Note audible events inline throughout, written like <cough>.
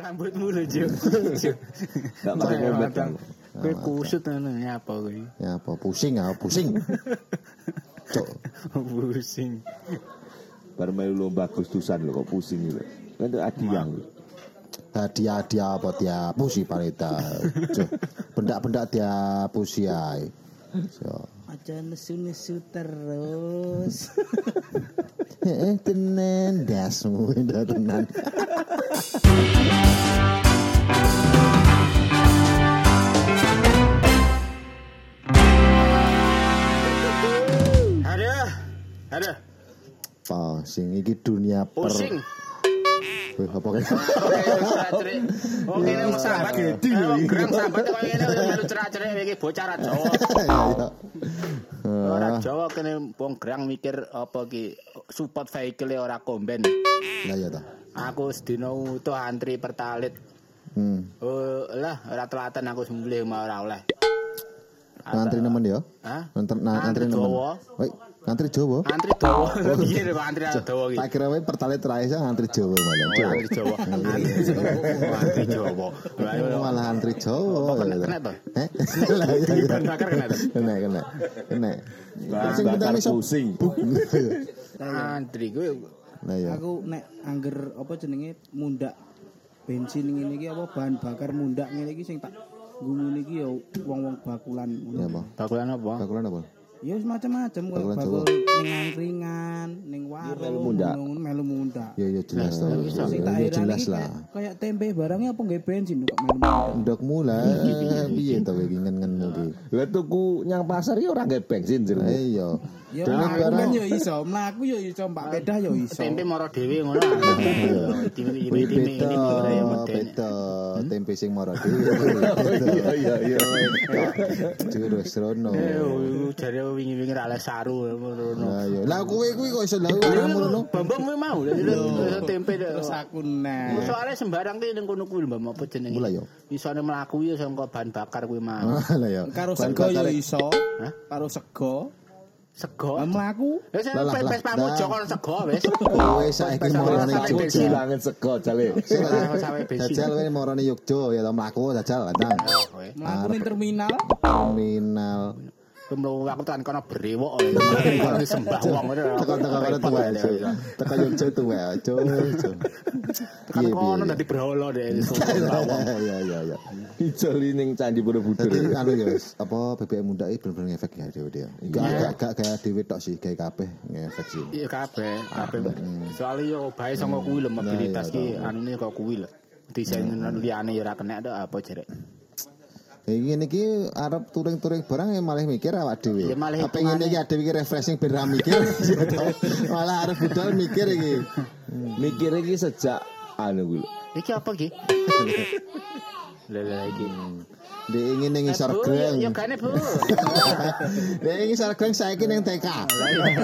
Rambutmu lho, Jo. Gak pakai pomade. kan? Kowe kusut ngono nyapa kowe. Ya apa pusing ya, pusing. Cok. <laughs> Pusing. Baru melu lomba Agustusan lho kok pusing gitu. Kan itu adiang. Hadiah dia apa dia pusi parita. Cok. Bendak-bendak dia pusi ae. So. Aja nesu-nesu terus. <laughs> Eh tenan dasmu tenan. Aduh. Aduh. Apa sing iki dunia per Pusing. Wih, apa Oke, ini mau sambat. Ayo, Gerang sambat kok ngene melu cerak-cerik iki bocah ra Jawa. <laughs> Ora Jawa kene wong gerang mikir apa ki support vehicle ora komben. Lah ya ta. Aku sedina utuh antri pertalit. Hmm. Oh, lah ora telaten aku sembelih mau ora oleh. Ngantri nemen ya? Hah? Ngantri na- ngantri Antri nemen. Woi, ngantri Jawa. Antri Jawa. Piye kok antri Jawa iki? Tak kira wae pertalit terakhir ngantri Jawa malah. Oh, antri Jawa. Antri Jawa. Oh, Antri Jawa. Ayo, Malah antri Jawa. Kena- to? Eh? <laughs> Iya. iya. Bahan bakar kena to? Kena kena. Kena. Bahan Sing iso pusing. buk. Antri kuwi ya. Aku nek angger apa jenenge mundak bensin ngene iki apa bahan bakar mundak ngene iki sing tak gumun iki ya wong-wong bakulan Ya apa? bakulan apa? Bakulan apa? Ya wis macam-macam kok bakul ning angkringan, ning warung, melu mundak. ngono melu mundak. Ya ya jelas Nah, lah. Sing Ya tak ya jelas lah. kayak- tempe barangnya apa nggak bensin kok melu <laughs> mundak. Ndok mula <laughs> piye to iki ngen-ngenmu iki? Lah tuku nyang pasar ya ora nggak bensin Lah jenenge. iya. Ya Dene mlaku barang- kan ya iso, mlaku ya iso, Mbak Pedah ya iso. Tempe moro dhewe ngono. Beda, meden. beda. Tempe sing moro dhewe. <laughs> Iya iya iya. Jurus rono. Eh, jare wingi-wingi ra oleh saru ngono. Lah. Lah kowe kuwi kok iso lha arahmu rono. Bambang kuwi mau tempe Terus aku nah. Soalnya sembarang ki ning kono kuwi Mbak apa jenenge? Mula yo. Isone mlaku ya saka bahan bakar kuwi mau. Ah, Lah ya. Karo sego ya bakar- iso. Karo sego. Sego. Lah mlaku. Wis Lah, lah, pes lah, pamujo lah. kon sego wis. Kowe saiki morone Jogja. bensin. Silangan sego jale. Jajal kowe morone Yogya ya to mlaku jajal kadang. Kowe. Mlaku ning terminal. Terminal. Kemlo aku tekan kono brewok. Kono sembah wong. Teka-teka kono tuwa. Cuk. Teka Yogya tuwa. Cuk. Tekan kono dadi brolo deh. <laughs> Iya iya iya. Ijoli ning Candi Borobudur. Anu ya apa BBM muda iki bener-bener ngefek ya dhewe dia. Enggak gak kayak dhewe tok sih, kayak kabeh ngefek sih. Iya kabeh, kabeh. Soale yo bae saka kuwi lho mobilitas ki anune kok kuwi lho. Desain liyane ya ora kena apa jerek. Ya ngene iki arep touring-touring barang ya malah mikir awak dhewe. Ya malah Apa ngene iki dhewe iki refreshing ben ra mikir. <laughs> malah arep budal mikir iki. Mikir iki sejak anu kuwi. Iki apa ki? Lah <laughs> lah iki. Dek ingin ning isor greng. Ya kene Bu. <laughs> Dek ingin isor greng saiki ning TK.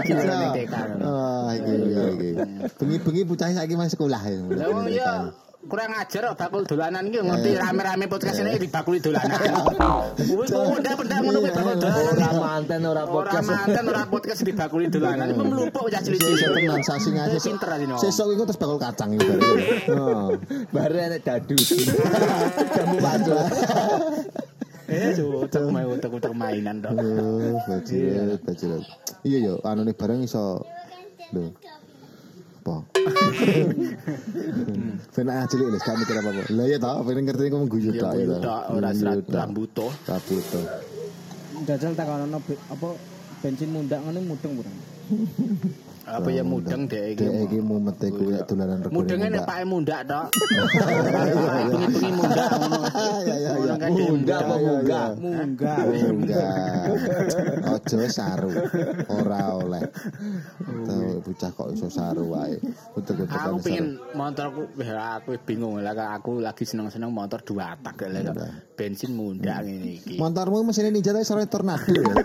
iki ning TK. Oh, iki iya iki. Bengi-bengi bocah saiki masih sekolah. Lah ya kurang ajar bakul dolanan iki ngerti rame-rame podcast ini dibakuli dolanan. <laughs> Kuwi kok ndak-ndak ngono kuwi bakul Ora dolanan. manten ora Ora podcast. manten ora podcast dibakuli dolanan. Iku mlumpuk cah Sesuk cilik-cilik. tenan sasi ngaji. Pinter aja no. Sesuk iku terus bakul kacang iki bare. <laughs> Oh. Bare enek dadu. <laughs> Jamu pacul. Eh, utek main utek-utek mainan dong. Oh, bajirat, bajirat. Iya yo, anu nih barang iso lho. Apa? Ben ah cilik lho, gak mikir apa-apa. Lah iya ta, ben ngerti kok guyu Ya kuwi ya. tok ora serat rambuto. Kabut to. Jajal tak ono apa bensin mundak ngono mudeng kurang. Apa ya mudeng dek iki. Dek iki mumet e kuwi dolanan rego. Mudenge nek pake mundak tok. <laughs> Bengi-bengi mundak ngono. Ya ya ya. Mundak apa munggah? Munggah. Enggak. Ojo saru. Ora oleh. Tuh bocah kok iso saru wae. Aku pengen motorku weh aku bingung lah aku lagi seneng-seneng motor dua tak lah bensin mundak ngene iki. Motormu mesin ninja tapi sore tornado ya. <laughs>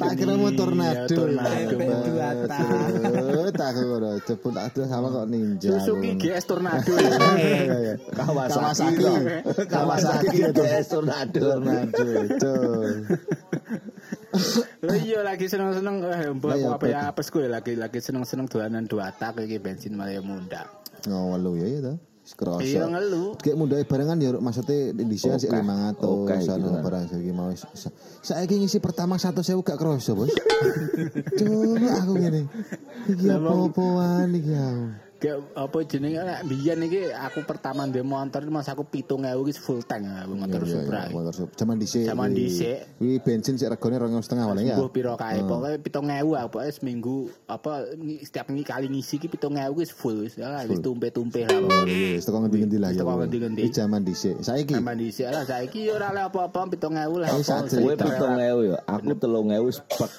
Tak kira mau tornado. Iya, tornado. Dua tak. Aduh, Tak ngono, jebul tak sama kok ninja. Suzuki GS Tornado. <laughs> Iya, iya. Kawasaki. Kawasaki. Kawasaki GS Tornado. Tornado. Cuk. Lah iya lagi seneng-seneng eh mbok iya, apa ya apes kowe lagi lagi seneng-seneng dolanan dua tak iki bensin malah mundak. ngelu ya ya Kroso. Iya ngelu. Kayak mudah barengan ya maksudnya di sini sih. 500 Oke, sana kan. barang saiki mau sa- saiki ngisi pertama 100.000 gak kroso, Bos. <laughs> Coba aku ngene. Iki apa-apaan iki aku. Kayak apa jenenge nek biyen iki aku pertama ndek motor mas aku 7000 iki full tank aku motor Iya, iya, Supra. iya, motor Supra. Zaman dhisik. Zaman dhisik. Kuwi bensin sik regane 2,5 wae ya. Mbuh piro kae pokoke 7000 aku pokoke seminggu apa setiap ngi- kali ngisi iki 7000 wis full wis ya wis tumpe-tumpe lah. Oh iya, wis teko ngendi-ngendi lah ya. Teko ngendi-ngendi. Iki zaman dhisik. Saiki Tambah dhisik lah saiki ora oleh apa-apa 7000 lah. Eh, cerita. pitung ewu ya, aku telung ewu spek.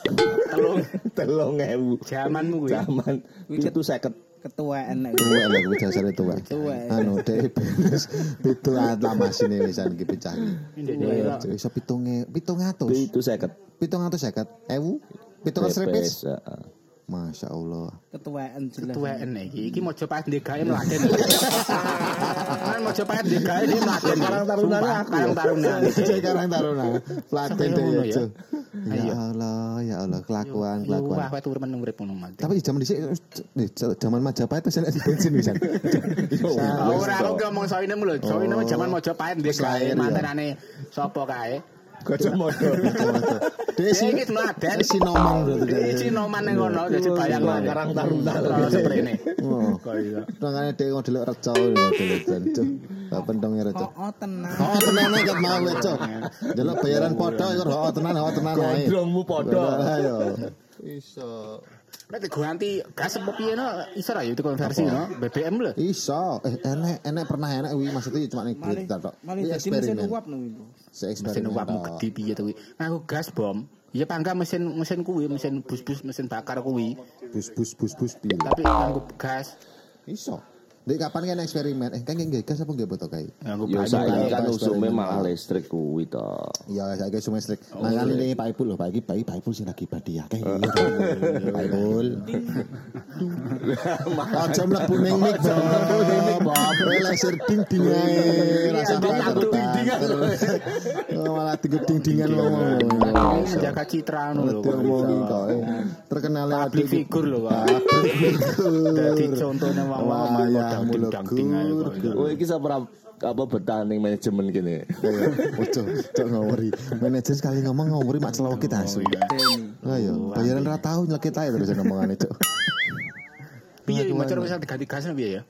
Telung <laughs> telung ewu. jamanmu kuwi. Zaman itu seket. Ketuaan tuwek lah kuwi dasare. Tuwek. Anu dhek benes pitu atlah masine wisan iki pecah. Iso pitunge 700. Itu seket. 750 ewu. 700 Pepes, repes. Masya Allah. Ketuaan jelas. Tuweken iki iki Mojopahit ndek gawe mladen. Kan Mojopahit ndek gawe dia mladen. Karang Sumpah, aku. Karang tarunan. Cek karang taruna. Deh ngono Ya Allah, ya Allah, kelakuan, kelakuan. Wah, itu urusan nungrep ngono mati. Tapi zaman dhisik eh, nih, zaman Majapahit wis enak bensin <laughs> wis. Ora aku ngomong soine mulu, soine zaman oh. Majapahit dhisik kae, mantenane sapa kae? <laughs> Kacamata. Dia Dia iki mladen. Sinoman berarti dia. Iki noman ning ngono dadi bayang. Karang Taruna. Ora seprene. Oh. Kok iya. Rangane dhewe ngodelok reca ngodelok cuk. Lah pentonge reca. Oh, oh tenang. Oh tenan ket mau cuk. Delok bayaran padha iku oh tenan oh tenan ae. Gondrongmu padha. Ayo. Iso. Nek diganti gas apa piye no iso ra ya dikonversi no BBM lho. Iso. Eh enek enek pernah enek wi maksudnya cuma nih Malih berita tok. malih Kuwi dadi mesin uap no itu. Se Mesin eksperimen. uapmu tok. gede piye to kuwi. Nganggo gas bom. Ya pangka mesin mesin kuwi, mesin bus-bus, mesin bakar kuwi. Bus bus bus bus piye. Tapi nganggo gas, Iso. Dek kapan kan eksperimen? Eh kan nggih gas apa nggih botol kae? Ya banyu. saiki kan usume malah listrik kuwi to. Iya, saya cuma listrik. Makanya ini Pak Ipul loh, Pak Iki, Pak Ipul sih lagi badi ya. Kayak gitu. <laughs> Pak Ipul. <laughs> Aja mlebu ning mic, Bob. Bob, laser ding ding ae. Rasa banter. Oh, Malah digeding-dingan ngomong. Jaga citra ngono lho. Kok. eh. Terkenal lewat Public iki. figure lho figure. Dadi contone wong-wong ya, mulegur. Kowe iki sapa apa bertahan ning manajemen kene. Iya, Ojo, ojo ngawuri. Manajer sekali ngomong ngawuri mak celawak kita asu. Ayo, bayaran ra tau nyelekit ae terus ngomongane, Cuk. Piye macam bisa diganti gas piye ya?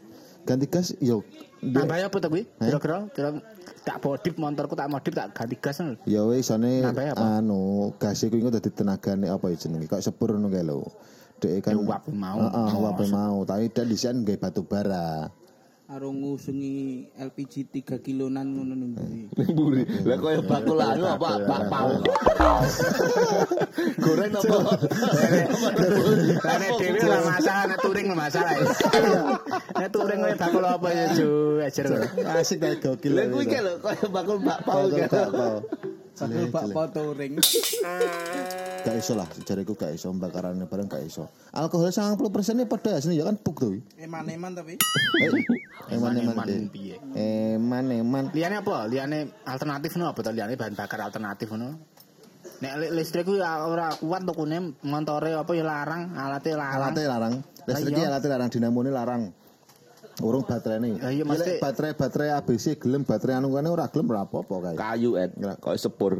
Ganti gas yo Nambah apa kuwi? Kira-kira kira tak modif motorku tak modif tak ganti gas ngono. Ya wis Nambah apa? anu gas iku iku dadi tenagane apa ya jenenge kayak sepur ngono kae lho. Dek kan Ya, uap mau. Heeh, uap mau, tapi dan disian nggae batu bara. Arung ngusungi LPG 3 kilonan ngono ning buri. Ning buri. Lah koyo bakul anu apa bakpao. Goreng apa? Nek dhewe ora masalah nek touring ora masalah. ya. Nek touring kowe bakul apa ya, Ju? Ajar. Asik kayak gokil. Lah kuwi lho koyo bakul bakpao Bakul bakpao. Touring. <laughs> Gak iso lah, jariku gak iso bakarannya bareng gak iso. Alkohol 90% ini pada sini ya kan puk tuh. Eman-eman tapi. Eh, eman-eman Eman-eman? Eman-eman. Liane apa? Liane alternatif no apa to? Liane bahan bakar alternatif no. Nek li- listrik ku ya ora kuat tukune montore apa ya larang, alatnya larang. Alatnya larang. Listriknya Ayo. alatnya larang, dinamone larang. Urung baterai nih. Ya, iya, mesti- baterai baterai ABC gelem baterai anu kene ora gelem ora apa-apa kae. Kayu et koyo sepur.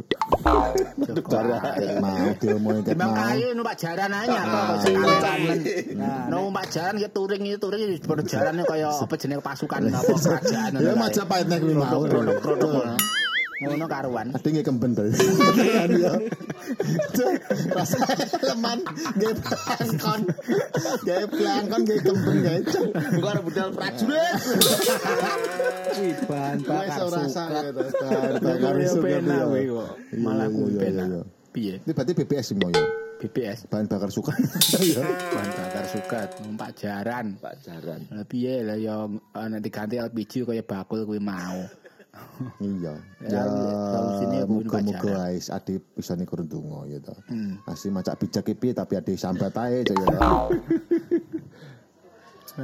Mau diomongi ket mau. kayu numpak jaran aja kok iya. sekalian. Nah, numpak jaran ya touring itu touring ya berjalan kaya apa jenenge pasukan apa kerajaan. Ya Majapahit nek mau. Produk-produk ngono. Karuan. Ade nggih kemben to. Ya. Cuk, Rasa leman nggih blangkon. Nggih blangkon nggih kemben nggih. Bukan ada budal prajurit. Wis bakar ora suka. rasa. Bahan bakar Ya suka penak ya. Malah Iya, kuwi iya, penak. iya. Piye? Ini berarti BBS sih mau ya. BBS. Bahan bakar suka. <laughs> Iya. Bahan bakar sukat numpak jaran. Lah piye lah ya eh, nek diganti LPG kaya bakul kuwi mau. Iya. Ya, Ya, muga-muga pacaran. guys ade bisa nih kurun donga ya to. Hmm. Asli macak bijak piye tapi ade sambat ae cok ya. <laughs>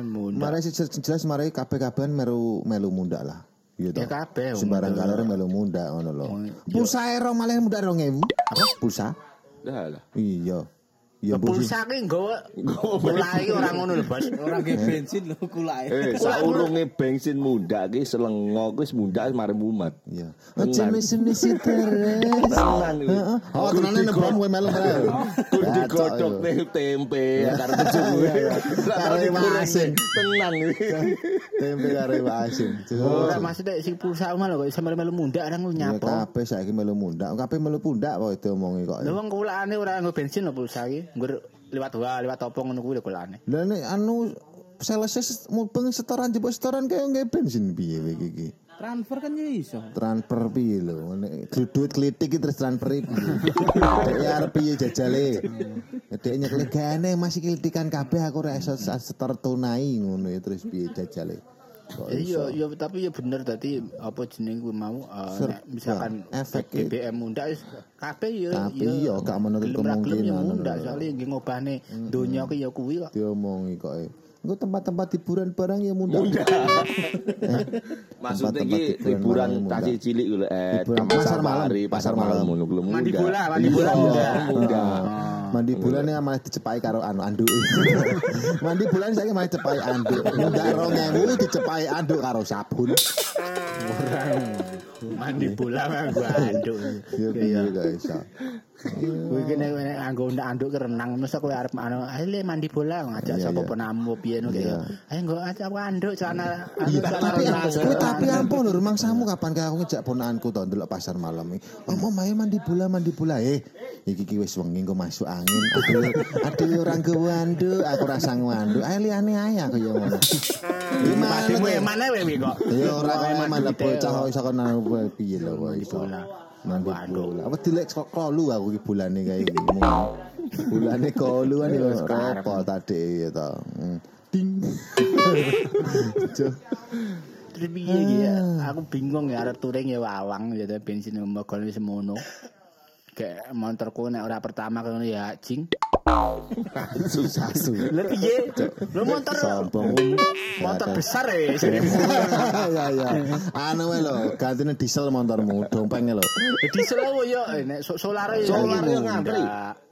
muda. Mare sih jelas mare kabeh-kabehan meru melu mundak lah. Iya to. Ya kabeh, Sembarang galer melu mundak ngono lho. Pulsa ero malah mundak 2000. Apa? Pulsa? Dah lah. Iya. Ya, pulsa ki nggawa mulai ora ngono lho, Bos. Ora nggih bensin lho kulake. Eh, saurunge bensin muda ki selengo wis muda wis mari mumet. Iya. Ojo misi-misi <laughs> terus. Tenan. Heeh. Oh, tenane nebom kowe melu melu. Kur digodhog tempe karo gue. Karo asin. Tenan. Tempe karo asin. <laughs> Ora maksudnya sing pulsa omah lho kok iso melu mundak nang Ya nyapo. kabeh saiki melu mundak. Kabeh melu pundak kok diomongi kok. Lha wong kulane ora nggo bensin lho pulsa ki. Nggur liwat wa, liwat opo ngono kuwi lho kulane. Lah nek anu sales mubeng setoran jebuk setoran kaya nggih bensin piye kowe iki. Transfer kan ya iso. Transfer piye lho nek duit klitik iki terus transfer iki. <laughs> Dek arep piye jajale. Dek nyekle gane masih klitikan kabeh aku ora iso setor tunai ngono ya terus piye jajale. Iya, iya tapi ya bener tadi apa jeneng kuwi mau eh, nek misalkan efek efek BBM mundak wis kabeh ya Tapi iya, gak menutup ya kemungkinan, mundak soalnya nggih ngobahne donya ki ya kuwi kok. diomongi kok. eh. Engko tempat-tempat hiburan barang ya mudah. <laughs> Maksudnya Tempat-tempat iki hiburan muda. tasih cilik lho eh pasar malam, pasar malam malam. ngono Mandi muda. bola, mandi bola muda. muda. Mandi bulan yang malah dicepai karo anu anduk. <laughs> Mandi bulan saya malah cepai anduk. Enggak rongewu dicepai anduk karo sabun. Mandi bola mah gua anduk. Ya piye gak iso. Kuwi kene nek nganggo anduk renang mesti kowe arep anu le mandi bola ngajak Iya, sapa iya. penamu piye Iya. kayak. Ayo nggo ajak aku anduk celana Iya, tapi kowe tapi ampun lho rumang samu kapan kayak aku ngejak ponakanku to ndelok pasar malam iki. Om main mandi bola mandi bola eh. Iki ki wis wengi engko masuk angin. Aduh aduh orang gowo anduk, aku rasa nganduk. Ayo liane ae aku ya ngono. Gimana Matimu kowe? emane wae kok. Ya ora kaya mana teh. bocah kok iso kena piye lho kok iso. Waduh. bola. Apa dilek kok kolu aku ki bulane kae iki. Bulane kolu kan yo repot tadi ya to. Hmm. Ding. Cuk. Terus piye ya? Aku bingung ya arep touring ya wawang ya tapi bensin mogol wis semono. Kayak motorku nek ora pertama kan ya cing. Susah su. Lah piye? Lo motor Sombong. motor besar ya ya ya. Anu wae lho, gantine diesel motormu, dompengnya lho. Diesel lo yo eh, nek so- solar ya. Solar ya ya ngantri.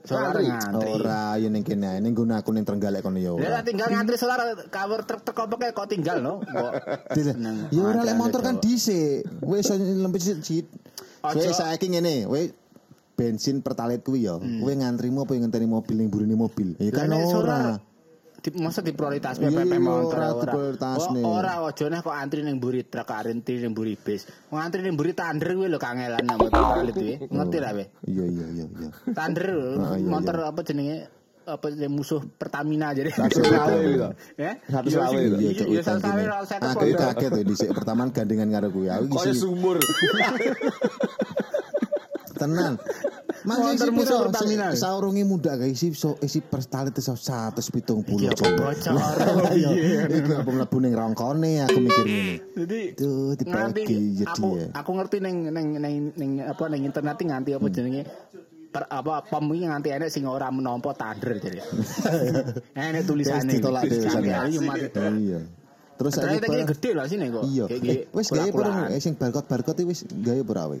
Solar Ngantri. Ora ya ning kene ning nggon aku ning Trenggalek kono ya Ya ora. tinggal ngantri solar cover truk apa kayak kok tinggal no. Ya ora lek motor kan dhisik. Wis lempit. Ojo. Wis saiki ngene, wis bensin pertalite kuwi ya. Kowe ngantrimu apa yang ngenteni mobil ning burine mobil? Ya kan nek ora. di, masa diprioritas Iya, PPP iya, motor ora ora. diprioritasne. Oh, Ora ojo nek kok antri ning mburi truk antri ning mburi bis. Wong antri ning mburi tander kuwi lho kangelan nang motor palit kuwi. Ngerti ra we? Iya iya iya iya. Tander Ah, iya, motor apa jenenge apa musuh Pertamina jadi. Satu selawe gitu. Ya. Satu Iya, sih. gitu. Iya, iya satu saya Aku kaget tuh dhisik pertama gandengan karo kuwi. Aku sumur. <laughs> tenan. Mas isi piro? Pertamina. Saurunge muda guys isi so isi pertalite iso 170 Iya, coba. bocor. <laughs> Iya. Iki apa mlebu ning rongkone aku mikir ngene. Jadi Tuh dibagi jadi aku ya. aku ngerti neng neng neng apa neng internet nganti Hmm. apa jenenge per, apa pom iki nganti enek sing ora menampa tander jadi. <laughs> enek tulisane. Ditolak Tulisane. Iya. Iya. Terus barang- gede lah sini kok. Iya. Eh, Wis gawe barang eh sing barcode-barcode iki wis gawe ora we?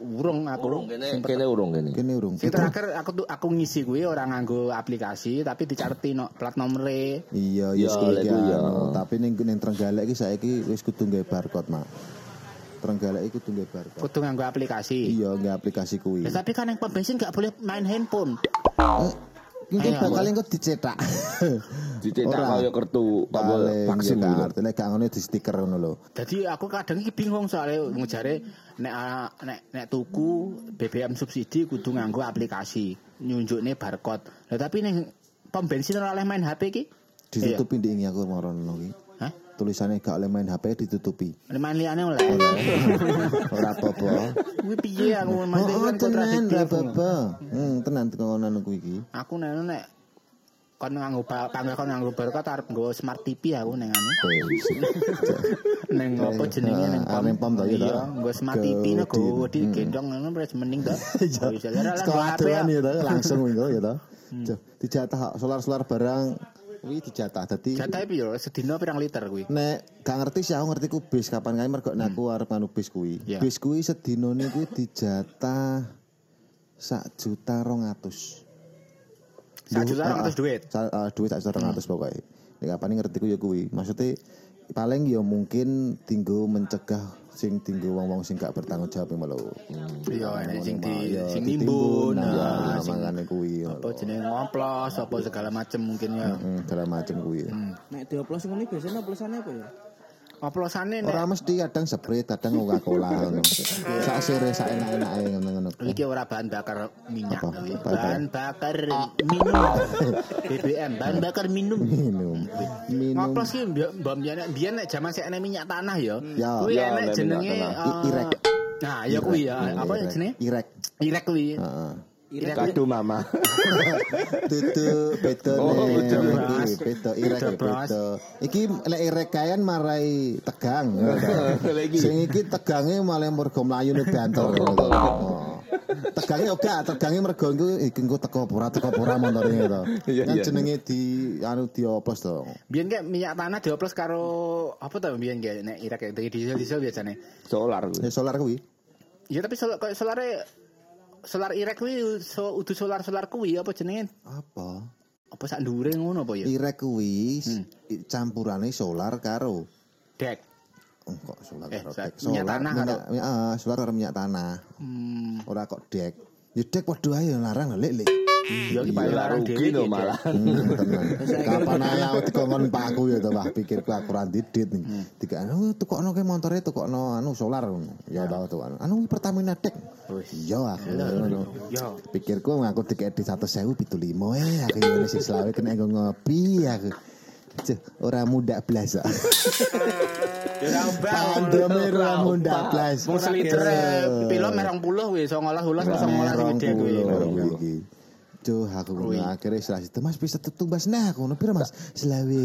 Urung aku. Urung kene kene urung kene. Kene urung. Sing terakhir aku tuh aku ngisi kuwi ora nganggo aplikasi tapi dicareti no plat nomere. Iya, Ya, ya kuwi ku ya. Tapi ning ning Trenggalek iki saiki wis kudu gawe barcode, Mak. Trenggalek iki kudu gawe barcode. Kudu nganggo aplikasi. Iya, gawe aplikasi kuwi. Tapi kan yang pom bensin gak boleh main handphone. Mungkin bakal engko dicetak. <laughs> Dicetak kaya apa Paling vaksin ya gitu. kartu lek gak ngono di stiker ngono lho. Jadi aku kadang iki bingung soalnya ngejare nek ah, nek nek tuku BBM subsidi kudu nganggo aplikasi nyunjukne barcode. Lah tapi ning pom bensin ora oleh main HP iki. Ditutupi ndek iki aku marono iki. Tulisannya gak oleh main HP ditutupi. Main liyane oleh. <laughs> Ora apa-apa. Kuwi piye aku main kan tenan kontradiktif. ra apa-apa. Hmm, tenan tekan kuwi iki. Aku nek nek kon nganggo panggil kon nganggo barcode arep nggo smart TV aku ning anu. Wis. <laughs> Neng apa jenenge neng Ah, neng pom to, iya Iya, to? nggo smart TV nek go di gendong ngono wis mending to. Ora <laughs> lah nggo Sekolah HP ya. ya langsung minggu ya to. Cuk, Dijatah solar-solar barang kuwi dijatah dadi Jatahe piro? Sedina pirang liter kuwi? Nek gak ngerti sih aku ngerti ku bis kapan kae mergo nek aku arep anu bis kuwi. Iya. Bis kuwi sedinane kuwi dijatah sak juta rong atus. Sak juta Duh, 200 ah, duit. sa- ah, duit sak juta 200 pokoknya. Nek kapan ngerti ku ya kuwi. Maksudnya paling ya mungkin tinggo mencegah sing tinggo wong-wong sing gak bertanggung jawab yang melu. Iya, enek sing di Ya, sing nimbun, nah, nah, sing makane kuwi. apa jenenge ngoplos, apa segala macem mungkin ya. Hmm, segala macam kuwi. Nek dioplos ngono biasanya oplosannya apa ya? Oplosane nek Ora mesti kadang Sprite, kadang Coca-Cola ngono. <laughs> Sak sire sak enak-enake ngono-ngono. Iki ora bahan bakar minyak, bahan bakar minum. BBM, bahan bakar minum. Minum. Minum. Ngoplos ki mbak mbak biyen biyen nek jaman sik enek minyak tanah ya. Ya. Kuwi Ya, enek jenenge irek. Nah, ya kuwi ya. Hmm, Apa irek. jenenge? Irek. Irek kuwi. Heeh. Irek Kado mama. <laughs> Tutu beda Oh, Iki bras. ya, bras. beda. Iki lek irek kayan marai tegang. <laughs> Lagi. Sing iki tegange malah mergo mlayune banter. Oh. Tegange oke, tegange mergo iku iki engko teko pura teko pura montore <laughs> to. Iya, Kan iya. jenenge di anu dioplos to. Biyen kayak minyak tanah dioplos karo apa tuh biyen kayak nek irek kayak diesel diesel biasanya. Solar. Ya solar kuwi. Ya tapi solar solare solar irek kuwi so, udah solar solar kuwi apa jenenge? Apa? Apa sak ndure ngono apa ya? Irek kuwi Hmm. campurane solar karo Dek. Oh, kok solar Eh, karo dek. minyak tanah minyak, ah, solar karo minyak tanah. Hmm. Ora kok dek. Ya dek padha ae larang lek lek. Ya ki paling larang rugi dhewe lho iki, malah. Hmm. <laughs> Kapan ae aku dikongkon Pak aku ya to Wah pikirku aku ra didit nih. Hmm. Tiga anu tukokno ke montore tukokno anu solar. Ya tau tuh anu. Anu Pertamina dek. Wis. Iya aku ngono. Ya. Pikirku aku dikek di 100.075 eh aku ngene sing selawe kena ngopi aku. Cih, ora muda blas. <laughs> Ya Pandemi ora muda blas. Wong seliter pilo merong puluh wis 19 ulas 19 gede kuwi. Cuh aku ngono akhirnya setelah itu Mas bisa tumbas nah aku ngono piro Mas? Selawe.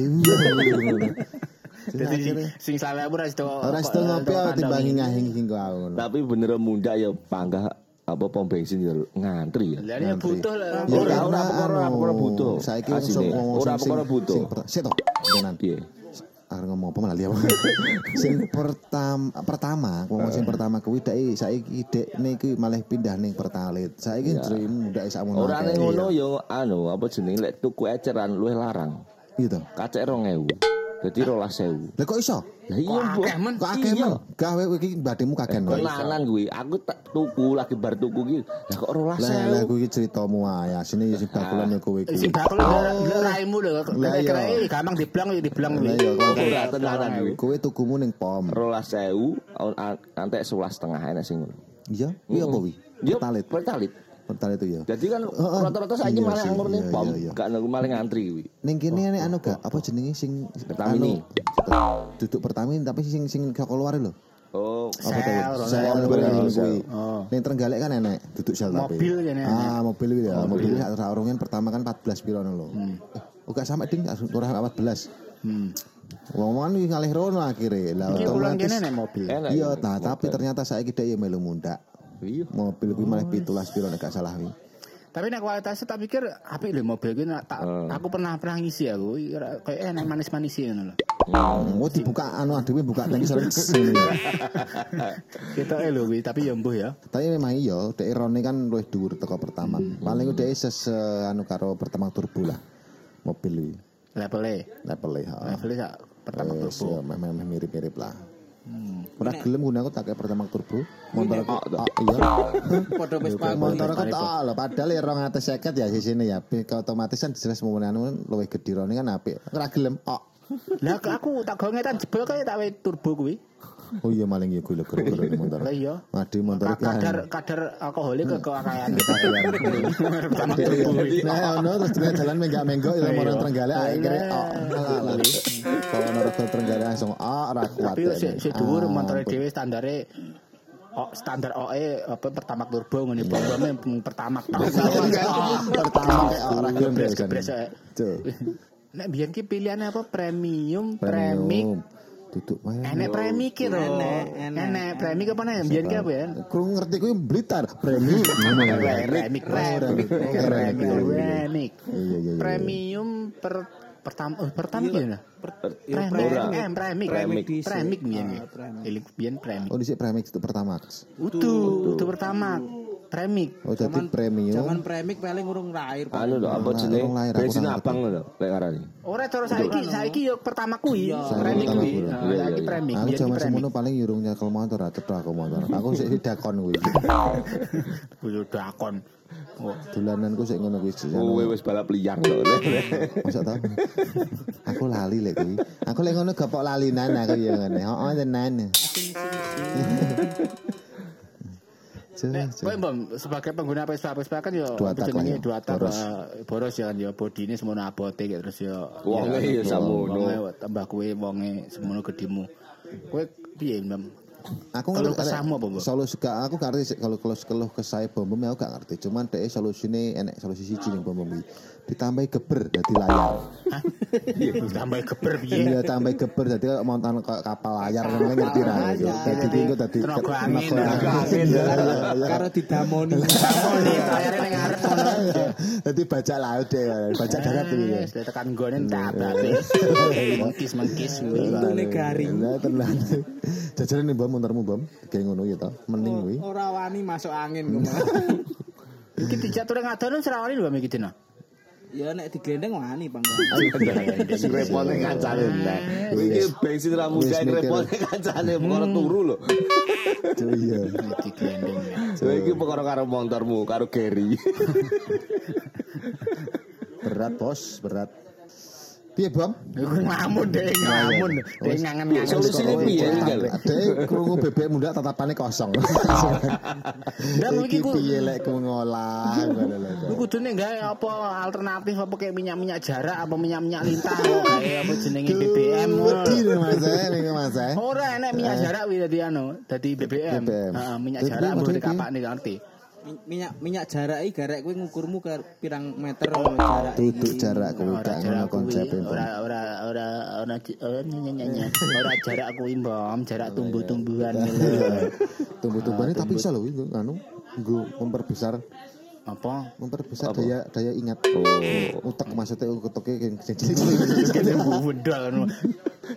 Jadi sing salah ora sido. Ora sido ngopi aku timbangi ngahing hingga aku ngono. Tapi bener munda ya panggah apa pom bensin ya ngantri ya. Lah ya butuh lah. Ya, Ora, ora, anu, ora butuh. Saiki Asine. wong Ora, ora butuh. Sik to. Tenan. Piye? Arep ngomong apa malah liya. <laughs> sing pertama pertama, wong sing pertama kuwi dek saiki dekne iki malah pindah ning Pertalit. Saiki dream ndak sakmono. Ora ngono ya anu apa jenenge lek tuku eceran luwih larang. Gitu. Kacek 2000. Dadi 12000. Lah kok iso? Lah iya, Mbok. akeh, men? Kok akeh Iya. men? Gawe iki bademu kagen. Kok lanang kuwi, aku tak tuku lagi bar tuku ki. Lah kok 12000. Lah lah kuwi ceritamu ae. Asine ya sing bakulan ya kowe kuwi. Sing bakul raimu lho. Lah, iya. Kira gampang diblang ya diblang Lah iya kok Ora tenanan kuwi. kowe tukumu ning pom. 12000 antek 11 setengah enak sing ngono. Iya, kuwi apa kuwi? Pertalit. Pertalit. Pertalit itu ya. Jadi kan rata-rata saiki Iya malah sih, ngomong ning iya, pom, iya, iya. gak nunggu malah ngantri kuwi. Ning kene nek anu gak apa jenenge sing Pertamini. anu, duduk Pertamini tapi sing sing kok keluar lho. Oh, Apa Sel, sel, Sel. Oh. Ning Trenggalek kan enek duduk sel tapi. Mobil kan enek. Ah, mobil kuwi ya. Mobil sak sarungan pertama kan 14 piro lho. Eh, oh gak sampe ding ora 14. Hmm. Wong-wong iki ngalih rono akhire. Lah Iki otomatis kene nek mobil. enak. Iya, nah tapi ternyata saiki dhek ya melu mundak. Iya. Mobil kuwi malah 17 piro nek gak salah kuwi. Tapi nek kualitasnya tak pikir apik lho mobil kuwi tak aku pernah pernah ngisi aku kayak enak manis-manis ngono lho. Hmm, oh dibuka anu adewe buka tanki sering Kita eh lho kuwi tapi ya mbuh ya. Tapi memang iya, dek Rone kan luwih dhuwur teko pertama. Paling dek ses anu karo pertama turbo lah. Mobil iki Levelnya levelnya ha. levelnya sak pertama Wes, turbo. ya, memang mirip-mirip lah. Ora gelem guna aku tak kayak pertama turbo. Motor aku ah, iya. <laughs> Padha wis. Motor aku tak lho padahal ya 250 ya sisine ya. Pi- Otomatis kan jelas anu luwih gedhi Rone kan apik. Ora gelem. Oh. Lah aku tak gawe ngetan jebol kayak tak turbo kuwi. Oh iya maling ya gue keren motor. Lah iya. Mati motor Ka- kadar kadar alkoholik ke keakayan kita. Kuwi. nah, ono terus dia jalan menggak-menggok itu Iya. orang Trenggalek akhirnya oh. Kalau ono rego Trenggalek langsung oh ora kuat. Tapi si, si Ah, dhuwur motor ampun. dhewe standare Oh, standar OE apa pertama turbo ngene bombone pertama Pertama gelem gebres gebres. Nek biyen ki pilihannya apa premium, premik, Premium. Duduk wae. enek premik ki lho. Enek premik apa nek biyen ki apa ya? Kurang ngerti kuwi Blitar premium. Premik, premik, premik, premik. Iya iya iya. Premium per pertama oh, pertama ya. Premik, eh, premik, Premik premik biyen. Premik. Biyen premik. Oh dhisik premix itu pertama. Utuh, utuh pertama. Premik. Oh dadi premium. Zaman premik paling urung lahir. Anu lho apa jenenge? Bensin abang lho lek ngarani. Ora cara saiki, saiki yo pertama kuwi, Saiki premik pertama kuwi. kuwi. Nah, Iya, saiki iya, premik, Aku zaman premik. semono paling yurung nyekel motor cetha aku motor. <laughs> Aku sik didakon kuwi. <laughs> Kuwi dakon. Oh, Dolananku sik ngono kuwi. Kowe wis balap liar lho. <laughs> Masa tau? aku lali lek kuwi. Aku lek ngono gapok lalinan aku ya ngene. Heeh tenan. Nek kowe mbom sebagai pengguna Vespa Vespa kan yo jenenge ya, dua tak boros. eh, boros ya kan yo bodine semono abote gitu terus yo Wonge ya samono. wonge tambah kuwe wonge semono gedemu. Kowe piye mbom? Aku Kalau ngerti kesahmu apa? Solusi gak aku gak ngerti sih, kalau kalau keluh kesah bom bom aku gak ngerti. Cuman dhek solusine enek solusi siji ning bom bom. Ditambahi geber dadi layar. Hah? Tambah geber piye? Iya tambahi geber dadi kayak montan kapal layar ngono ngerti ra. gitu. Dadi tinggo dadi Tenaga angin. Iya, iya, iya. Karo didamoni. Nih layarnya ning ngarep ngono. Dadi bajak laut deh, bajak darat iki. ya. Tekan gone tabake. Mengkis-mengkis kuwi. Untune garing. Jajaran nih bom montormu bom, kayak ngono ya toh. Mending kuwi. Ora wani masuk angin kok. <laughs> Iki dicatur ngadono serawani lho iki dina. Ya nek diglendeng wani, Bang. Sing repote kancane nek. Iki bensin ra mudah repote kancane perkara turu lho. <laughs> Iya. Iki glendeng. So iki perkara karo motormu, karo Gary. <laughs> Berat bos, berat. Piye bom? Ngamun deh, ngamun. Deh ngangen-ngangen. Solusine piye tinggal? Adek krungu bebek muda tatapane kosong. Dan <laughs> iki Iki ku piye lek ku ngolah ngono lho. Kudune gawe apa alternatif apa kayak minyak-minyak jarak apa minyak-minyak lintah apa kayak apa jenenge BBM Wedi lho Mas eh, ning Mas eh. Ora enek minyak jarak wi dadi anu, dadi BBM. Heeh, minyak jarak maksudnya dikapak nih ngerti. Mi- Minyak minyak jarak iki garek kowe ngukurmu ke pirang meter jarak Duduk jarak kuwi Ora gak ngono. Bom. ora ora ora ora ora jarak kuwi mbom, jarak tumbuh-tumbuhan lho. <laughs> Tumbuh-tumbuhan tapi iso lho iku anu nggo memperbesar Apa? memperbesar daya daya ingat. Oh. Utek maksudnya sing cilik-cilik. Kene bundal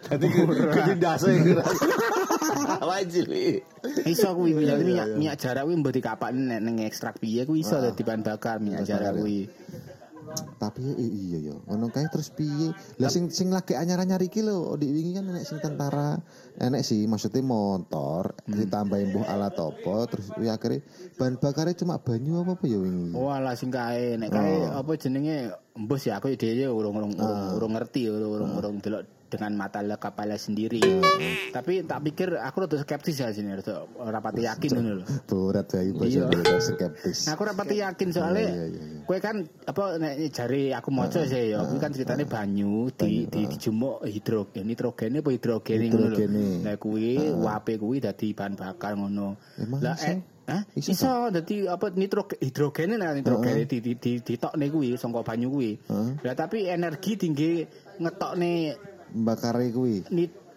Dadi kedindase. <laughs> Wajib. Iso kuwi minyak minyak minyak jarak kuwi mbok dikapak nek ning ekstrak piye kuwi iso dadi bahan bakar minyak jarak kuwi. Tapi i- iya ya, ngono kae terus piye? Lah sing sing lagi anyar-anyar iki lho, di wingi kan enek sing tentara, enek sih maksudnya motor ditambahin mbuh alat apa terus kuwi akhirnya bahan bakarnya cuma banyu apa apa ya wingi. Walah sing kae nek kae apa jenenge embus ya aku dhewe urung urung urung, urung ngerti urung, urung delok dengan mata kapalnya sendiri. Tapi tak pikir aku rada skeptis ya sini rada ora pati yakin ngono lho. Berat ya ibu Iya. skeptis. Aku ora pati yakin soalnya Iya, iya, iya. kowe kan apa nek jari aku maca sih ya kuwi kan ceritane banyu di di dijumuk hidrogen nitrogene apa hidrogene ngono lho. Nek kuwi uape kuwi dadi bahan bakar ngono. Lah eh Hah? Iso Iso, dadi apa nitrogen hidrogene nek nitrogene di di di ditokne kuwi saka banyu kuwi. Lah tapi energi tinggi ngetokne Bakare kuwi.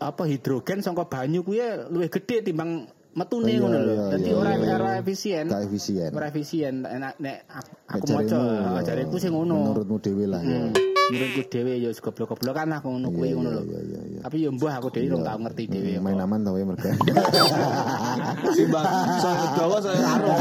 apa hidrogen saka banyu kuwi luwih gede timbang metune Iya, ngono lho. iya, Dadi iya, ora ora efisien. Gak efisien. Ora efisien nek aku- maca jarimu, ya, jariku sing ngono. Menurutmu dhewe lah ya. Hmm, Menurutku dhewe ya goblok-goblokan lah ngono kuwi Iya, ngono lho. iya, iya. Tapi ya mbah aku dhewe ora tau ngerti dhewe. Main apa. aman tau ya mereka. <laughs> Simbang saya Jawa saya karo.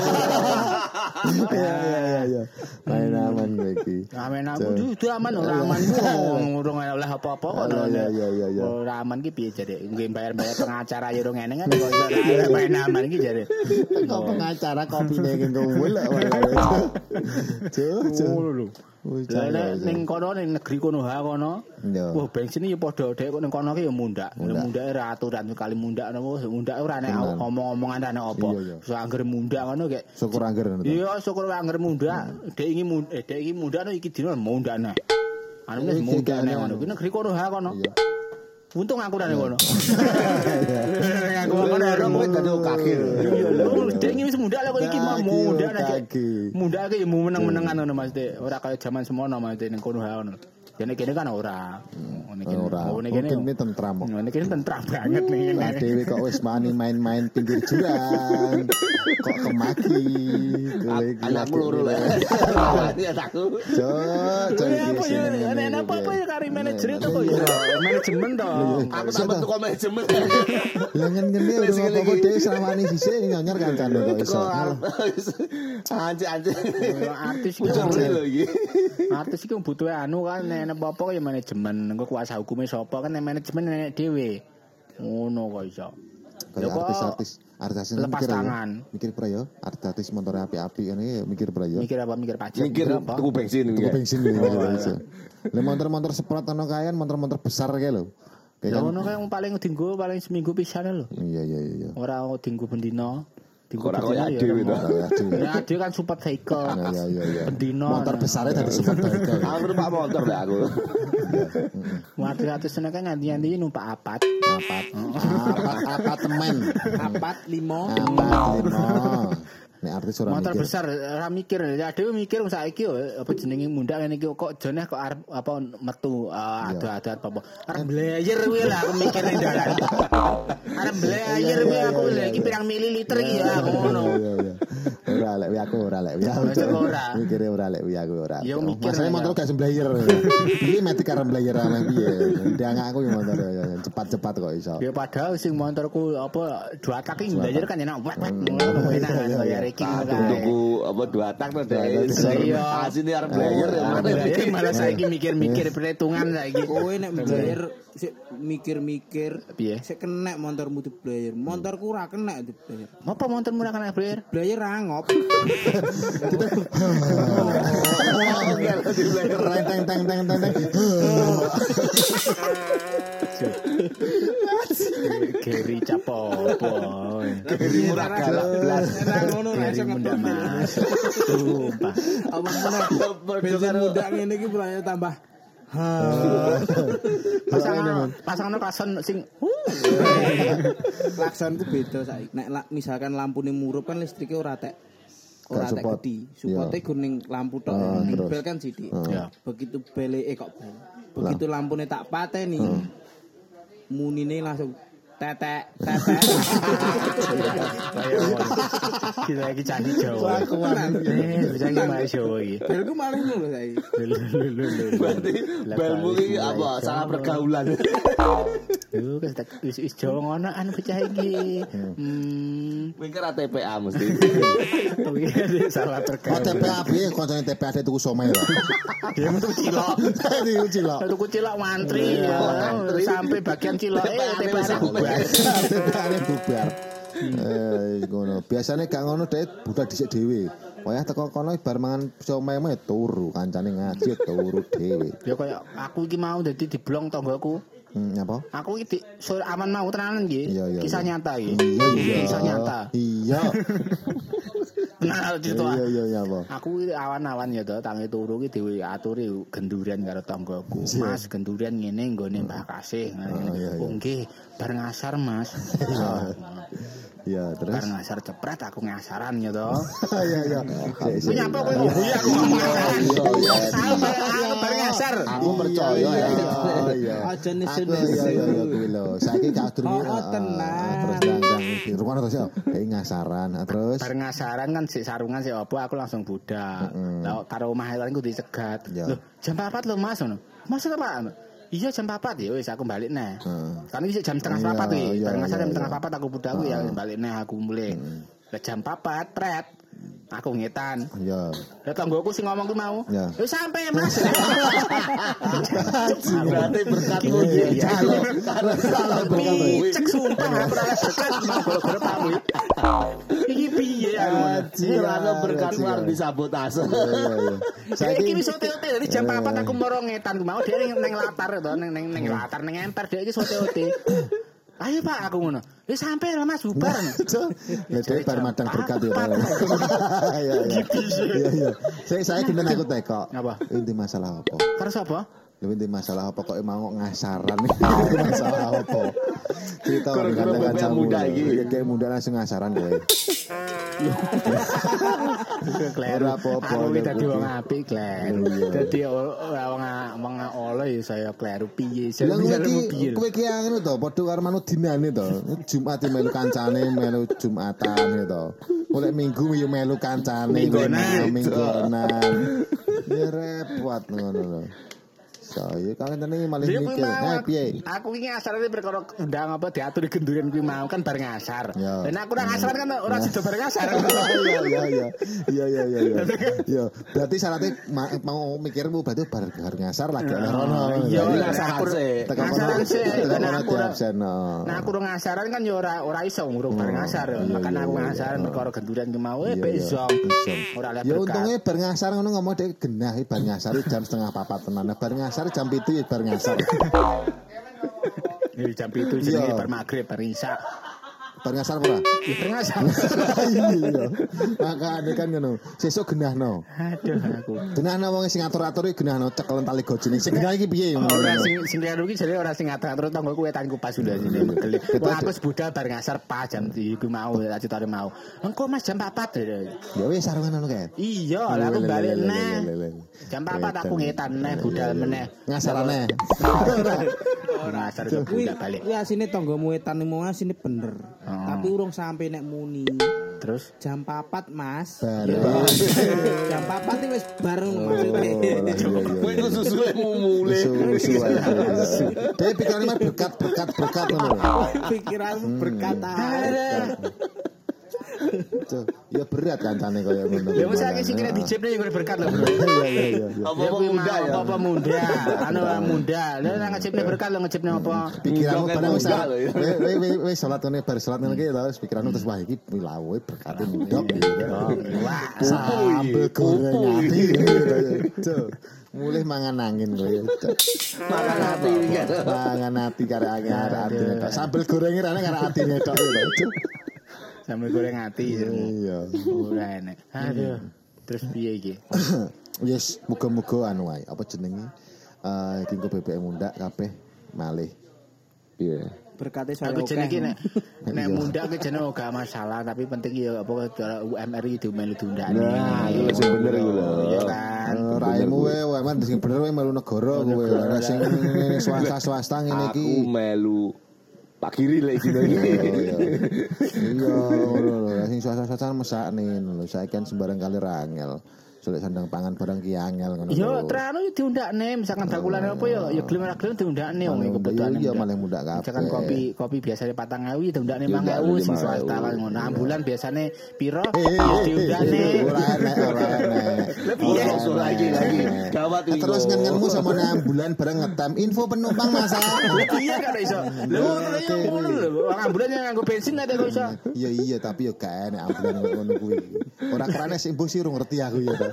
Iya iya iya. Main aman kowe iki. Amen aku dudu aman ora aman wong urung oleh apa-apa kok. Iya, iya, iya, iya. Ora aman ki piye jare nggih bayar-bayar pengacara ya urung eneng kan kok main aman ki jare. Kok pengacara kopi ning kowe lho. Cuk, cuk. Lah ning kono ning negeri kono ha kono. Wah bensin ya padha dhek kok ning kono ki ya mundak. Mundake ra aturan kali mundak napa mundak ora nek omong-omongan ora nek apa. So angger mundak ngono kek. Syukur angger ngono. Iya, syukur angger mundak. Dek iki eh dek iki mundak iki dino mundak nah. Anu wis mundak nek ngono. Ki negeri kono ha kono. Iya. Untung aku ora ning kono. Aku Kowe kono ora kowe dadi kaki. Iya lho, dek iki wis mundak lah kok iki mau mundak oh, kaki. Mundak iki ya mau meneng-menengan ngono Mas Dek. Ora kaya jaman semono Mas Dek ning kono ha ngono. Jadi kene kan ora. Ngene kene. Ora. Oh, ngene. Mungkin ini tentram. Ngene kene tentram banget nih Lah. Dewi kok wis mani main-main pinggir jurang. kok kemaki. Iki loro. Ini anakku. Cok, cok Ya iki apa ya? sing ngene Ana apa apa iki. ya kari manajer itu kok ya. Manajemen toh. Aku tak metu kok manajemen. Lah ngene ngene apa-apa iki. Dewi selawani sisik nyonyor kancane kok iso. <laughs> Anjir-anjir. Artis iki lho iki. Artis iki butuh anu kan nek apa ya manajemen. Engko kuasa hukumnya sapa kan nek manajemen nenek dhewe. Ngono kok iso. Ya Kayak kok artis-artis artis lepas mikir ya. tangan. Mikir pra ya, artis motor api-api kan ya mikir pra ya. Mikir apa mikir pajak. Mikir apa? tuku bensin Tuku ya. bensin ya. Lah motor-motor semprot ono kayan, motor-motor besar kayak lho. Kayak Ya kan. ngono kae yang paling dinggo paling seminggu pisan lho. Iya iya iya. Ora dinggo bendino. Ora koyo ya. ade gitu. ora. Kayak aduh. Ya ade kan super cycle. Iya iya iya. Bendino. Motor besarnya dari super bike. Aku numpak motor lah aku. Artis-artis kan nganti-nganti numpak apat. Apat. Apat apartemen. Apat limo. Apat limo. Nek artis ora Motor mikir. besar ora mikir. Ya dhewe mikir saiki yo apa jenenge mundak ngene iki kok jone kok arep apa metu uh, Iya. ada-ada apa. Arep blayer kuwi lah aku mikir ning dalan. <laughs> Arep blayer kuwi aku lha iki pirang mililiter iki ya aku ngono. Iya iya. Ora lek wi aku ora lek wi aku. Ora. Mikire ora lek wi aku ora. Ya, mikir Masalah lah, motor ya. gak semblayer. Iki metik karo mblayer ame piye. Ndang aku ya motor ya, cepat-cepat kok iso. Ya padahal sing motorku apa dua tak iki blayer kan enak wek ngono enak kan kaya Ricky ngono kae. Tuku apa dua tak to dek. Iya. Asine arep player ya. Malah saiki mikir-mikir perhitungan saiki. Kowe nek sik mikir-mikir Piye? sik kena motormu dibayar. Motorku ora kena dibayar. Apa motor murah kan blayer? Bayar angop. Teng teng teng teng teng. Geri capopo. Jadi murah galak blas. Geri muda mas. Sumpah. Apa meneh? Bensin muda ngene iki mulai tambah. Ha. Pasangan pasangan klakson sing Klaksonku beda saiki. Nek misalkan lampune murup kan listriknya ora tek ora support. gede. Supporte kuning lampu tok. Ah, Ning terus. bel kan sithik. Ya. Begitu bele kok bel. Begitu lampune tak pateni. Munine langsung tetek tetek. kita lagi canggih Jawa. Eh, canggih mas Jawa iki. Belku lho, lho, lho. Berarti belmu iki apa salah pergaulan. Wis tak- wis Jawa ngono an bocah iki. Hmm. Mikir TPA mesti. Tapi ada salah Oh terkait. TPA piye koncone TPA tuku somai lho. Dia metu cilok. Uji lho. Satu cilok mantri ya. Sampai bagian cilok eh TPA bubar. TPA ne bubar. Eh ngono. Biasane gak ngono dek budal dhisik dhewe. Wayah teko kono bar mangan somai mah turu kancane ngaji turu dhewe. Ya kayak aku iki mau dadi diblong tonggoku. Hmm, apa? Aku iki sur aman mau tenanan iki. Iya, iya, Kisah iya. nyata iki. Iya iya. Kisah nyata. Iya. <laughs> Benar cerita. Iya iya iya apa? Aku iki awan-awan ya to, tangi turu iki dhewe aturi genduren karo tanggoku. Mas, genduren ngene nggone Mbah Kasih. Oh, iya, iya. Nggih, bar ngasar, Mas. <laughs> Iya terus. Bar ngasar cepret aku ngasaran ya <laughs> to. Iya iya. Punya apa kowe aku ngasaran. Iya, iya. Aku bar aku ngasar. Aku percaya ya. Iya. Aja nesu-nesu. iya iya iya lho. Saiki gak durung. Oh, oh, tenang. Terus iki. Rumah terus ya. Kayak ngasaran. Terus Bar ngasaran kan sik sarungan sik apa aku langsung budak. Lah karo omah lan ku dicegat. Loh, jam 4 lho Mas ngono. Mas apa? Iya jam 4 ya wis aku balik neh. Heeh. Kan iki jam setengah Iya, papat iki. iya, iya, jam setengah iya. papat aku budak ya balik neh aku mulai. Lah jam 4 tret. Aku ngetan. ya. Lah tanggoku sing ngomong ku mau. Ya. Sampai Mas. <laughs> Berarti berkatmu Iya, iya. jalo. Karena salah berkatmu. Cek sumpah aku ora dekat mau gara-gara tamu. Iki aku. Karena berkatmu harus disabotase. Iya iya iya. <laughs> Saiki Saiki wis ote-ote dari jam 4 aku moro ngetan ku mau dia ning latar to ning ning latar ning emper dia iki ote-ote. <laughs> Ayo Pak aku ngono. Wis sampai lah Mas bubar. <laughs> Ya dhewe bar madang berkat ya. Iya iya. Iya iya. Saya saya gendeng aku teko. Apa? Inti masalah apa? Karo sapa? Lu inti masalah apa kok mau ngasaran <laughs> masalah apa? Cerita kalau kancamu. muda. Ya, Kayak muda langsung ngasaran kowe. <laughs> Kleru. Apa-apa, Aku iki nek dadi wong apik, kleru. Iya. Dadi ora wong wong ole ya saya kleru piye. Lah piye. kowe iki ngono to, padha karo manut dinane to. Jumat ya melu kancane, melu Jumatan to. Oleh Minggu ya melu kancane, Minggonan. minggonan. Ya repot ngono lho. Saya kangen tene malah kuwi mikir, mau, "Eh aku- piye?" Aku iki ngasarane perkara undang apa diatur di genduren kuwi mau kan bareng ngasar. Ya. Dan aku ora ngasar kan ora sida bareng ngasar. <laughs> Iya iya iya. Iya iya iya iya. Iya, berarti syaratnya ma- mau mikirmu berarti bar bar ngasar lagi oleh rono. Iya, lah, ngasar aku- sih. Tekan aku absen. Nah aku ora ngasaran kan ya ora ora iso ngurung bareng ngasar. Makane iya, aku iya, ngasaran iya. perkara genduren ki mau eh Iya, iya. Iso. Ora lek Ya untungnya bar ngasar ngono ngomong dek genah iki bar ngasar jam setengah papat tenan. Nah, Bar ngasar jam 7 ya bar ngasar. <laughs> Ini jam itu jenenge Iya. bar maghrib bar isya. Bar ngasar ora? Ya ngasar. Iya. Makane kan ngono. Sesuk genahno. Aduh aku. Genahno wong sing atur-atur iki genahno cekelen tali gojine. Sing genah iki piye? Ora sing sing kleru ki jare ora sing ngatur tanggo kuwe tangku pas sudah sini. Wah aku sebudal bar ngasar pas jam iku mau citare mau. Engko Mas jam 4. Ya wis sarungan ngono kae. Iya, lah aku balik neh. Jam 4 aku ngetan neh budal meneh. Ngasarane. Ora asar budal balik. kuwi asine tanggamu etan mau asine bener. Oh. Tapi urung sampe nek muni. Terus Jam 4 Mas. Bareng. Jam 4 iki wis bareng Oh, maksudnya. iya, iya. Kowe itu susu mu mulai. Susu pikirannya mah berkat berkat berkat ngono. Pikiranmu berkata. Tuh, Ya berat kancane kaya ngono. Ya wis akeh sing kira dijepne yang berkat lho. Iya iya iya. iya. Kuwi muda mau, ya. Apa-apa muda. Anu muda. Lah nang ngejepne berkat lho ngejepne apa? Pikiranmu barang wis loh, ya. we we we wis salat ngene bar salat ngene iki terus pikiranmu terus wah iki wilawe berkate nyok gitu. Wah, Sambel goreng ati. Tuh. Mulih mangan angin kowe. Hati kan. Mangan ati karo angin tok. Sambel gorenge rene karo atine tok ya. Sambil goreng ati. Iya. Ora enek. Aduh. Terus piye iki? <coughs> Yes, muga-muga anu wae. Apa jenenge? Eh engko BBM mundak kabeh malih. Iya. Berkate saya Aku jenenge nek <laughs> nek Iya. muda ke jenenge gak masalah tapi penting ya apa UMR itu melu tundane. Nah, itu sing bener iku lho. Iya kan. Eh, Raimu wae man sing bener wae melu negara kowe. Ora sing swasta-swasta ngene iki. Aku melu Pak Kiri lek sini. Iya, iya. Iya, <laughs> lho. Sing mesakne ngono lho. Saiki kan sembarang kali rangel. Sulit sandang pangan barang ki angel ngono. Yo lho. terano yo diundakne misalkan bakulan apa yo yo gelem ora gelem diundakne wong iku kebutuhan. Iya, malah muda kabeh. Misalkan kopi kopi patang ewu ya diundakne mang Diundakne ewu sing 5.000. swasta kan ngono. Ambulan biasane piro Eh, ya diundakne. Ora enek, ora enek. Lebih Iya, ya. so lagi lagi. Gawat iki. Terus ngenmu sama ambulan bareng ngetem info penumpang masa. Iya kan iso. Lho ngono yo ngono lho. Ambulan yang nganggo bensin ada kok iso. Iya iya tapi yo gak enek ambulan ngono kuwi. Ora kerane sing mbok sih ngerti aku ya.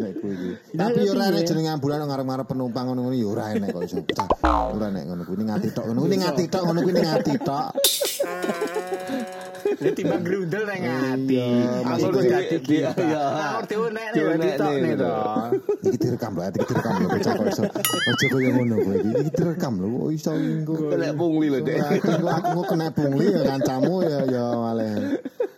Nek kuwi iki. Tapi ora enek jenenge ambulan ngarep-ngarep penumpang ngono-ngono yo ora enek kok iso. Ora enek ngono kuwi Ning ngati tok ngono kuwi ning ngati tok ngono kuwi ning ngati tok. <laughs> <laughs> Lah timbang grundel nang ati. Iya, Aku maksudnya dadi dia- kita. iya. Nah, diunek nih Diunek berarti tok nih, nih gitu. to. Iki direkam lho, iki direkam lho bocah kok iso. Aja koyo ngono kowe iki. Iki direkam lho, kok iso engko. Kena pungli lho, Dek. Aku aku kok kena pungli ya kancamu ya ya malah.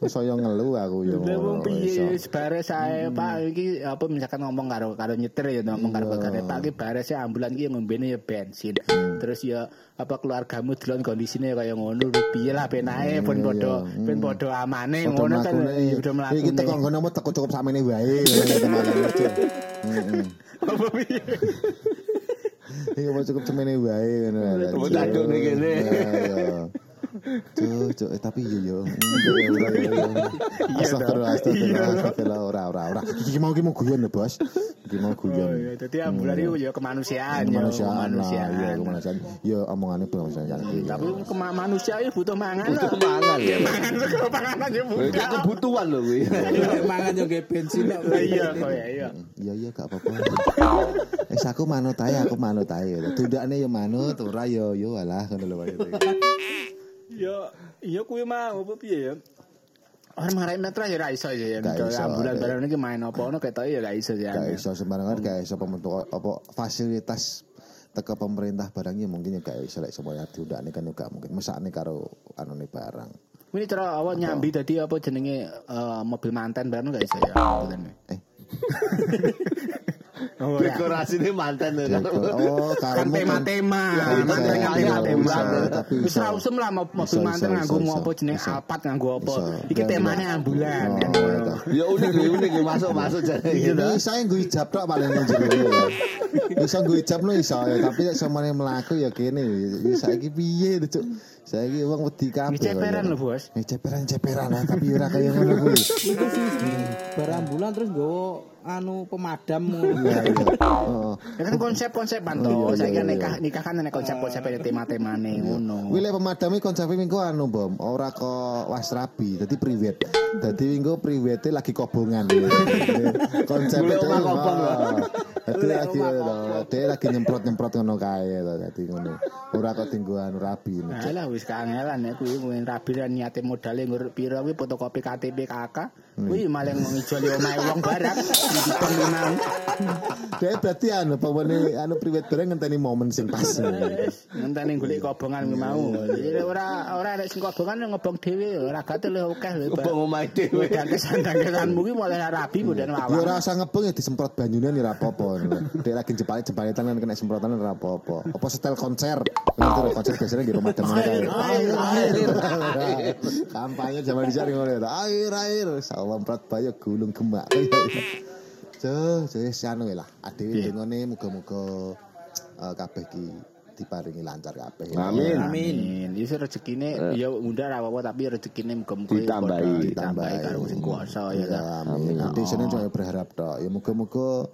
Wis saya ngelu aku ya. Wong piye bare sae Pak iki apa misalkan ngomong karo karo nyetir ya ngomong karo karo Pak iki bare sae ambulan iki ngombene ya bensin. Terus ya apa keluargamu delon kondisine kaya ngono piye lah penake pun padha ben padha amane Padha ngono kan udah mlakune. Iki teko ngono mau teko cukup samene wae. Heeh. <laughs> Apa piye? Iki mau cukup wae ngono. lho. Kene. Iya, iya. Cuk, eh, tapi iya yo. Iya, iya, iya. Astagfirullah, astagfirullah, astagfirullah, ora, ora, ora. Iki mau iki mau guyon lho, Bos. Iki mau Oh guyon. iya, dadi ambulan iku ya kemanusiaan ya, Kemanusiaan, kemanusiaan. iya, kemanusiaan. Ya omongane kemanusiaan. iya. Tapi kema manusia itu butuh mangan. Butuh mangan ya. Mangan <laughs> segala panganan ya Itu butuh. kebutuhan lho kuwi. Mangan yo nggih bensin kok. Iya, kok ya, iya. Iya iya gak apa-apa. Wis aku manut ae, aku manut ae. Tundakne ya manut, ora ya yo alah ngono lho Pak. Ya, iya kuwi mau apa piye ya? Orang marai netra ya iso ya. Gak Kalau iso, ambulan ya. barang iki main apa ono ketok ya gak iso ya. Gak iso sembarangan gak iso pembentuk apa fasilitas teko pemerintah barangnya mungkin ya gak iso lek semuanya diundakne kan juga mungkin mesakne karo anune barang. Ini cara awak nyambi tadi apa jenenge eh, mobil mantan barang gak bisa ya? Eh. <laughs> Oh, ya. Dekorasinya mantan lho. Oh, kan tema-tema, Ya, mantan kan tema-tema. bisa, Wis ra usum lah mo- mobil mantan nganggo mau jenenge bisa. Alphard nganggo apa. Iki Ya, temane ya. ambulan. Oh, <laughs> iya. Ya unik ya unik ya masuk masuk jadi. Iya, Ini saya gue hijab tok paling nang jero ya. Bisa gue hijab no iso ya, tapi nek samane mlaku ya kene. Ya saiki piye to, Cuk? Saiki wong wedi kabeh. Ini ceperan lho, Bos. Ini ceperan ceperan lah, tapi ora kaya ngono kuwi. <laughs> Iku sih barambulan terus nggawa anu pemadam ngono. Iya iya. Heeh. Ya kan konsep-konsepan Oh, to. iya, Saiki iya, kan iya. nikah nikah kan nek konsep-konsep tema-temane ngono. Kuwi lek pemadami konsepnya minggu anu bom, ora kok wasrabi, dadi priwet. Dadi minggu priwete lagi kobongan. <laughs> Konsep itu. kobong. Dadi lagi lagi nyemprot-nyemprot ngono kae to dadi ngono. Ora kok tinggo anu rabi. Nah, wis kangelan ya kuwi mungkin rabi niate modale ngur pira kuwi fotokopi KTP KK. Kuwi malah ngijoli omahe wong barak dipon memang. Dia <laughs> berarti anu pamane anu priwet bareng ngenteni momen sing pas. <laughs> Ngenteni golek kobongan kuwi mau. Ora ora nek sing kobongan ngebong dhewe ora gatel akeh lho. Bang omahe dhewe. Dangke sandangkelanmu kuwi malah rabi modern Ya wawang. ora usah ngebeng ya disemprot banyune ora apa-apa. Dia lagi jepale jembaletan kan kena semprotan ora apa-apa. Apa setel konser. Lho konser biasanya di rumah temen <laughs> kae. Air air. Kampanye zaman dicari ngono ya. Air air. Sawemprot bayo gulung gemak. Cuk, wis anu lah. Adewe dengone muga-muga eh, kabeh ki diparingi lancar kabeh. ya. Amin. Amin. Iso rezekine ya undang ra apa tapi rezekine muga-muga Ditambahi. padha ditambahi karo sing kuasa ya Ya, ta. amin. Sini cuma berharap tok. Ya muga-muga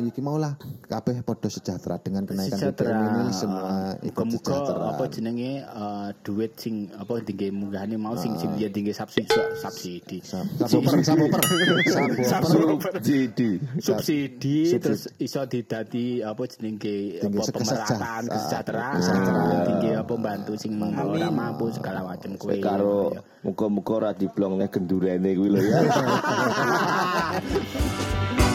iki mau lah. Kabeh padha sejahtera. Dengan kenaikan BBM sejahtera ini semua ikut muga sejahtera. apa jenenge eh, duit sing apa tinggi munggahane mau sing sing dia tinggi subsidi subsidi. Saboper, saboper, saboper. Jadi. subsidi terus iso didadi apa jenenge Tinggi apa seke- pemerataan sejahtera- kesejahteraan kesejahteraan. tinggi apa bantu sing ora mampu segala macam kuwi. Karo muga-muga ora diblongne gendurene kuwi lho ya. <laughs>